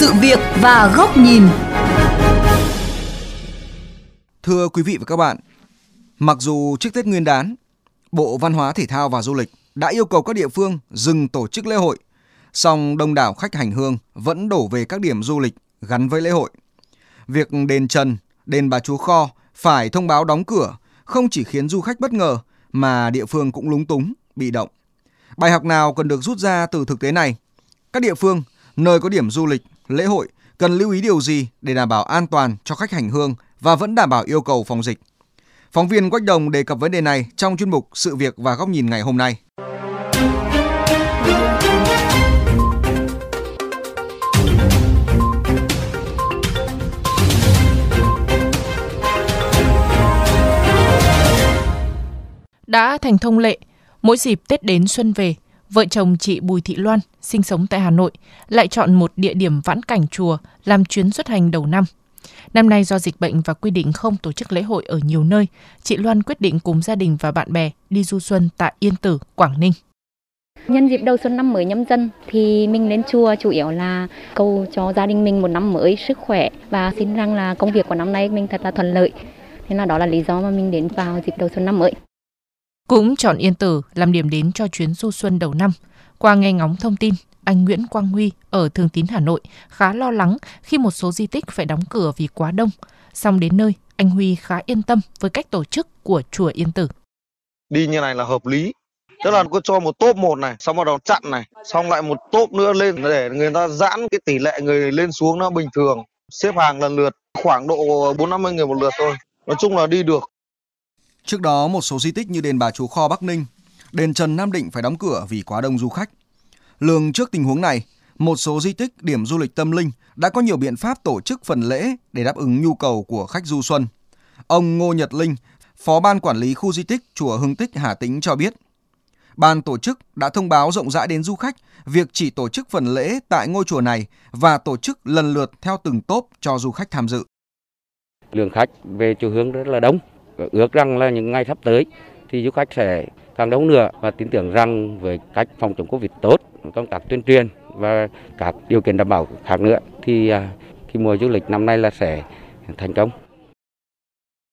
sự việc và góc nhìn. Thưa quý vị và các bạn, mặc dù trước Tết Nguyên đán, Bộ Văn hóa Thể thao và Du lịch đã yêu cầu các địa phương dừng tổ chức lễ hội, song đông đảo khách hành hương vẫn đổ về các điểm du lịch gắn với lễ hội. Việc đền Trần, đền Bà Chúa Kho phải thông báo đóng cửa không chỉ khiến du khách bất ngờ mà địa phương cũng lúng túng, bị động. Bài học nào cần được rút ra từ thực tế này? Các địa phương, nơi có điểm du lịch, lễ hội cần lưu ý điều gì để đảm bảo an toàn cho khách hành hương và vẫn đảm bảo yêu cầu phòng dịch? Phóng viên Quách Đồng đề cập vấn đề này trong chuyên mục Sự việc và góc nhìn ngày hôm nay. Đã thành thông lệ, mỗi dịp Tết đến xuân về, vợ chồng chị Bùi Thị Loan sinh sống tại Hà Nội lại chọn một địa điểm vãn cảnh chùa làm chuyến xuất hành đầu năm. Năm nay do dịch bệnh và quy định không tổ chức lễ hội ở nhiều nơi, chị Loan quyết định cùng gia đình và bạn bè đi du xuân tại Yên Tử, Quảng Ninh. Nhân dịp đầu xuân năm mới nhâm dần thì mình đến chùa chủ yếu là cầu cho gia đình mình một năm mới sức khỏe và xin rằng là công việc của năm nay mình thật là thuận lợi. Thế là đó là lý do mà mình đến vào dịp đầu xuân năm mới. Cũng chọn Yên Tử làm điểm đến cho chuyến du xuân đầu năm. Qua nghe ngóng thông tin, anh Nguyễn Quang Huy ở Thường Tín Hà Nội khá lo lắng khi một số di tích phải đóng cửa vì quá đông. Xong đến nơi, anh Huy khá yên tâm với cách tổ chức của chùa Yên Tử. Đi như này là hợp lý. Tức là cứ cho một top một này, xong bắt đầu chặn này, xong lại một top nữa lên để người ta giãn cái tỷ lệ người lên xuống nó bình thường. Xếp hàng lần lượt khoảng độ 4-50 người một lượt thôi. Nói chung là đi được. Trước đó, một số di tích như đền Bà Chúa Kho Bắc Ninh, đền Trần Nam Định phải đóng cửa vì quá đông du khách. Lường trước tình huống này, một số di tích, điểm du lịch tâm linh đã có nhiều biện pháp tổ chức phần lễ để đáp ứng nhu cầu của khách du xuân. Ông Ngô Nhật Linh, Phó Ban Quản lý Khu Di tích Chùa Hưng Tích Hà Tĩnh cho biết, Ban tổ chức đã thông báo rộng rãi đến du khách việc chỉ tổ chức phần lễ tại ngôi chùa này và tổ chức lần lượt theo từng tốp cho du khách tham dự. Lượng khách về chùa Hương rất là đông, ước rằng là những ngày sắp tới thì du khách sẽ càng đông nữa và tin tưởng rằng với cách phòng chống Covid tốt, công tác tuyên truyền và các điều kiện đảm bảo khác nữa thì à, khi cái mùa du lịch năm nay là sẽ thành công.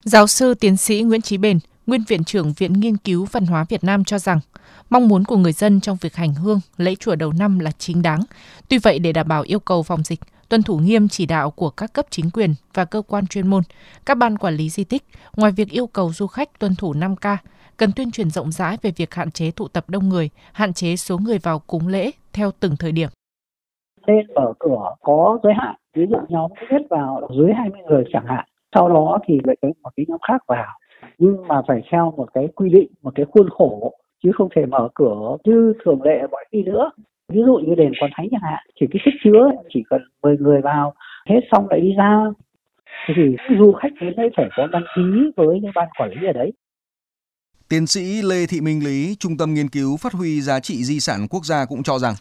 Giáo sư tiến sĩ Nguyễn Chí Bền, Nguyên Viện trưởng Viện Nghiên cứu Văn hóa Việt Nam cho rằng, mong muốn của người dân trong việc hành hương, lễ chùa đầu năm là chính đáng. Tuy vậy, để đảm bảo yêu cầu phòng dịch, tuân thủ nghiêm chỉ đạo của các cấp chính quyền và cơ quan chuyên môn, các ban quản lý di tích, ngoài việc yêu cầu du khách tuân thủ 5K, cần tuyên truyền rộng rãi về việc hạn chế tụ tập đông người, hạn chế số người vào cúng lễ theo từng thời điểm. Nên mở cửa có giới hạn, ví dụ nhóm thứ nhất vào dưới 20 người chẳng hạn, sau đó thì lại có một cái nhóm khác vào. Nhưng mà phải theo một cái quy định một cái khuôn khổ chứ không thể mở cửa như thường lệ mọi khi nữa ví dụ như đền quan thánh chẳng hạn chỉ cái sức chứa chỉ cần 10 người vào hết xong lại đi ra thì du khách đến đây phải có đăng ký với những ban quản lý ở đấy Tiến sĩ Lê Thị Minh Lý, Trung tâm Nghiên cứu Phát huy Giá trị Di sản Quốc gia cũng cho rằng,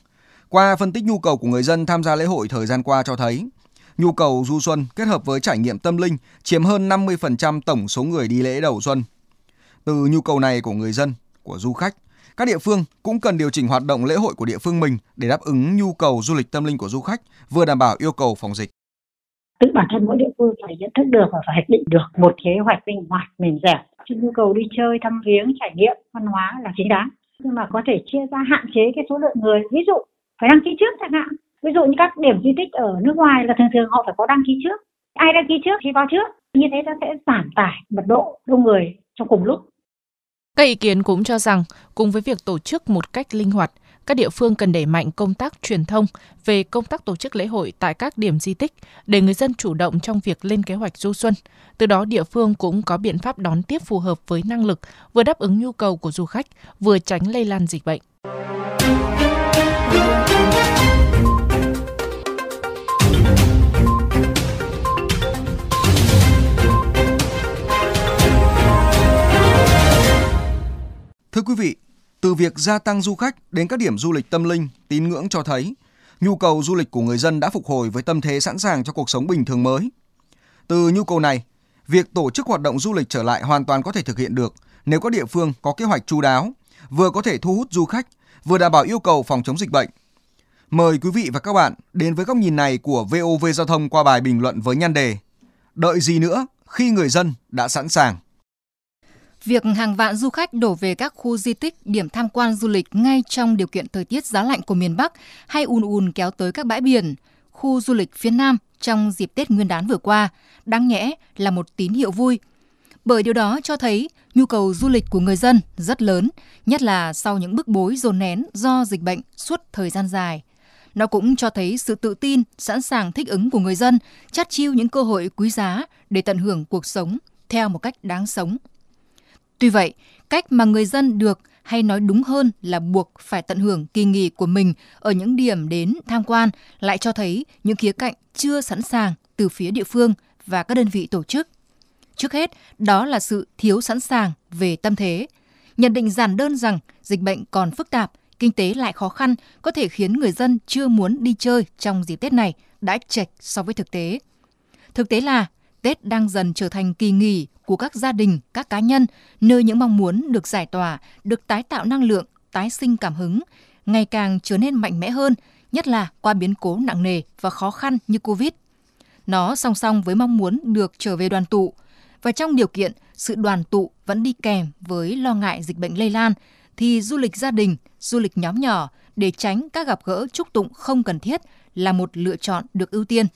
qua phân tích nhu cầu của người dân tham gia lễ hội thời gian qua cho thấy, nhu cầu du xuân kết hợp với trải nghiệm tâm linh chiếm hơn 50% tổng số người đi lễ đầu xuân. Từ nhu cầu này của người dân, của du khách, các địa phương cũng cần điều chỉnh hoạt động lễ hội của địa phương mình để đáp ứng nhu cầu du lịch tâm linh của du khách, vừa đảm bảo yêu cầu phòng dịch. Tự bản thân mỗi địa phương phải nhận thức được và phải hoạch định được một kế hoạch linh hoạt, mềm dẻo cho nhu cầu đi chơi, thăm viếng, trải nghiệm văn hóa là chính đáng. Nhưng mà có thể chia ra hạn chế cái số lượng người. Ví dụ phải đăng ký trước chẳng hạn ví dụ như các điểm di tích ở nước ngoài là thường thường họ phải có đăng ký trước ai đăng ký trước thì vào trước như thế nó sẽ giảm tải mật độ đông người trong cùng lúc các ý kiến cũng cho rằng, cùng với việc tổ chức một cách linh hoạt, các địa phương cần đẩy mạnh công tác truyền thông về công tác tổ chức lễ hội tại các điểm di tích để người dân chủ động trong việc lên kế hoạch du xuân. Từ đó địa phương cũng có biện pháp đón tiếp phù hợp với năng lực, vừa đáp ứng nhu cầu của du khách, vừa tránh lây lan dịch bệnh. Quý vị, từ việc gia tăng du khách đến các điểm du lịch tâm linh, tín ngưỡng cho thấy nhu cầu du lịch của người dân đã phục hồi với tâm thế sẵn sàng cho cuộc sống bình thường mới. Từ nhu cầu này, việc tổ chức hoạt động du lịch trở lại hoàn toàn có thể thực hiện được nếu các địa phương có kế hoạch chú đáo, vừa có thể thu hút du khách, vừa đảm bảo yêu cầu phòng chống dịch bệnh. Mời quý vị và các bạn đến với góc nhìn này của VOV Giao thông qua bài bình luận với nhan đề Đợi gì nữa khi người dân đã sẵn sàng. Việc hàng vạn du khách đổ về các khu di tích, điểm tham quan du lịch ngay trong điều kiện thời tiết giá lạnh của miền Bắc hay ùn ùn kéo tới các bãi biển, khu du lịch phía Nam trong dịp Tết Nguyên đán vừa qua, đáng nhẽ là một tín hiệu vui. Bởi điều đó cho thấy nhu cầu du lịch của người dân rất lớn, nhất là sau những bức bối dồn nén do dịch bệnh suốt thời gian dài. Nó cũng cho thấy sự tự tin, sẵn sàng thích ứng của người dân, chắt chiêu những cơ hội quý giá để tận hưởng cuộc sống theo một cách đáng sống. Tuy vậy, cách mà người dân được hay nói đúng hơn là buộc phải tận hưởng kỳ nghỉ của mình ở những điểm đến tham quan lại cho thấy những khía cạnh chưa sẵn sàng từ phía địa phương và các đơn vị tổ chức. Trước hết, đó là sự thiếu sẵn sàng về tâm thế. Nhận định giản đơn rằng dịch bệnh còn phức tạp, kinh tế lại khó khăn có thể khiến người dân chưa muốn đi chơi trong dịp Tết này đã chệch so với thực tế. Thực tế là Tết đang dần trở thành kỳ nghỉ của các gia đình, các cá nhân, nơi những mong muốn được giải tỏa, được tái tạo năng lượng, tái sinh cảm hứng, ngày càng trở nên mạnh mẽ hơn, nhất là qua biến cố nặng nề và khó khăn như Covid. Nó song song với mong muốn được trở về đoàn tụ, và trong điều kiện sự đoàn tụ vẫn đi kèm với lo ngại dịch bệnh lây lan, thì du lịch gia đình, du lịch nhóm nhỏ để tránh các gặp gỡ chúc tụng không cần thiết là một lựa chọn được ưu tiên.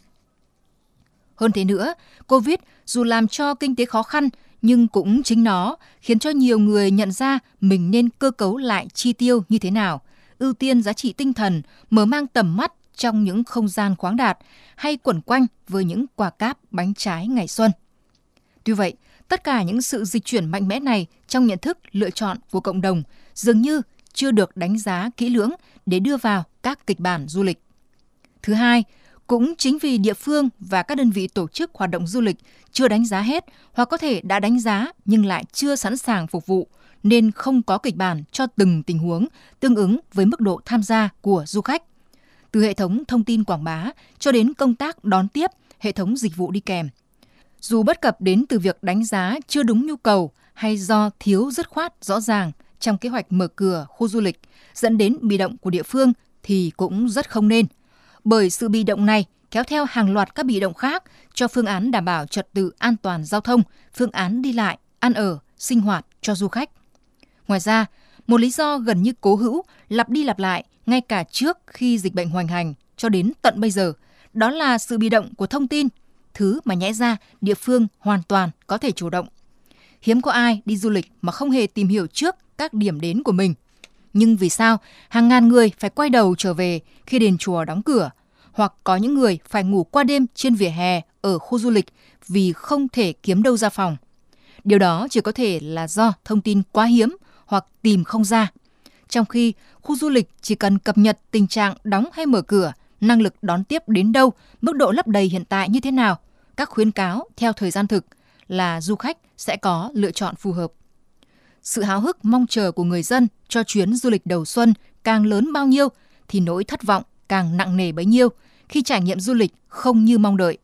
Hơn thế nữa, Covid dù làm cho kinh tế khó khăn nhưng cũng chính nó khiến cho nhiều người nhận ra mình nên cơ cấu lại chi tiêu như thế nào, ưu tiên giá trị tinh thần, mở mang tầm mắt trong những không gian khoáng đạt hay quẩn quanh với những quả cáp bánh trái ngày xuân. Tuy vậy, tất cả những sự dịch chuyển mạnh mẽ này trong nhận thức lựa chọn của cộng đồng dường như chưa được đánh giá kỹ lưỡng để đưa vào các kịch bản du lịch. Thứ hai, cũng chính vì địa phương và các đơn vị tổ chức hoạt động du lịch chưa đánh giá hết hoặc có thể đã đánh giá nhưng lại chưa sẵn sàng phục vụ nên không có kịch bản cho từng tình huống tương ứng với mức độ tham gia của du khách. Từ hệ thống thông tin quảng bá cho đến công tác đón tiếp, hệ thống dịch vụ đi kèm. Dù bất cập đến từ việc đánh giá chưa đúng nhu cầu hay do thiếu dứt khoát rõ ràng trong kế hoạch mở cửa khu du lịch dẫn đến bị động của địa phương thì cũng rất không nên – bởi sự bị động này kéo theo hàng loạt các bị động khác cho phương án đảm bảo trật tự an toàn giao thông, phương án đi lại, ăn ở, sinh hoạt cho du khách. Ngoài ra, một lý do gần như cố hữu lặp đi lặp lại ngay cả trước khi dịch bệnh hoành hành cho đến tận bây giờ, đó là sự bị động của thông tin, thứ mà nhẽ ra địa phương hoàn toàn có thể chủ động. Hiếm có ai đi du lịch mà không hề tìm hiểu trước các điểm đến của mình – nhưng vì sao hàng ngàn người phải quay đầu trở về khi đền chùa đóng cửa, hoặc có những người phải ngủ qua đêm trên vỉa hè ở khu du lịch vì không thể kiếm đâu ra phòng. Điều đó chỉ có thể là do thông tin quá hiếm hoặc tìm không ra. Trong khi khu du lịch chỉ cần cập nhật tình trạng đóng hay mở cửa, năng lực đón tiếp đến đâu, mức độ lấp đầy hiện tại như thế nào, các khuyến cáo theo thời gian thực là du khách sẽ có lựa chọn phù hợp sự háo hức mong chờ của người dân cho chuyến du lịch đầu xuân càng lớn bao nhiêu thì nỗi thất vọng càng nặng nề bấy nhiêu khi trải nghiệm du lịch không như mong đợi.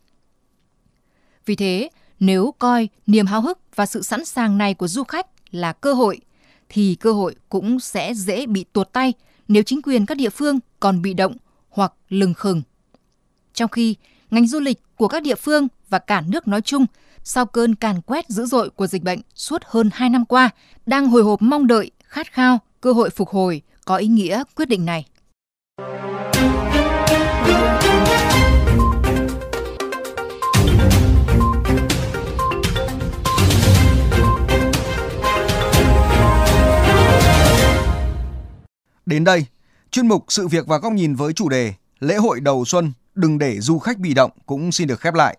Vì thế, nếu coi niềm háo hức và sự sẵn sàng này của du khách là cơ hội thì cơ hội cũng sẽ dễ bị tuột tay nếu chính quyền các địa phương còn bị động hoặc lừng khừng. Trong khi ngành du lịch của các địa phương và cả nước nói chung sau cơn càn quét dữ dội của dịch bệnh suốt hơn 2 năm qua, đang hồi hộp mong đợi, khát khao, cơ hội phục hồi có ý nghĩa quyết định này. Đến đây, chuyên mục Sự việc và góc nhìn với chủ đề Lễ hội đầu xuân đừng để du khách bị động cũng xin được khép lại.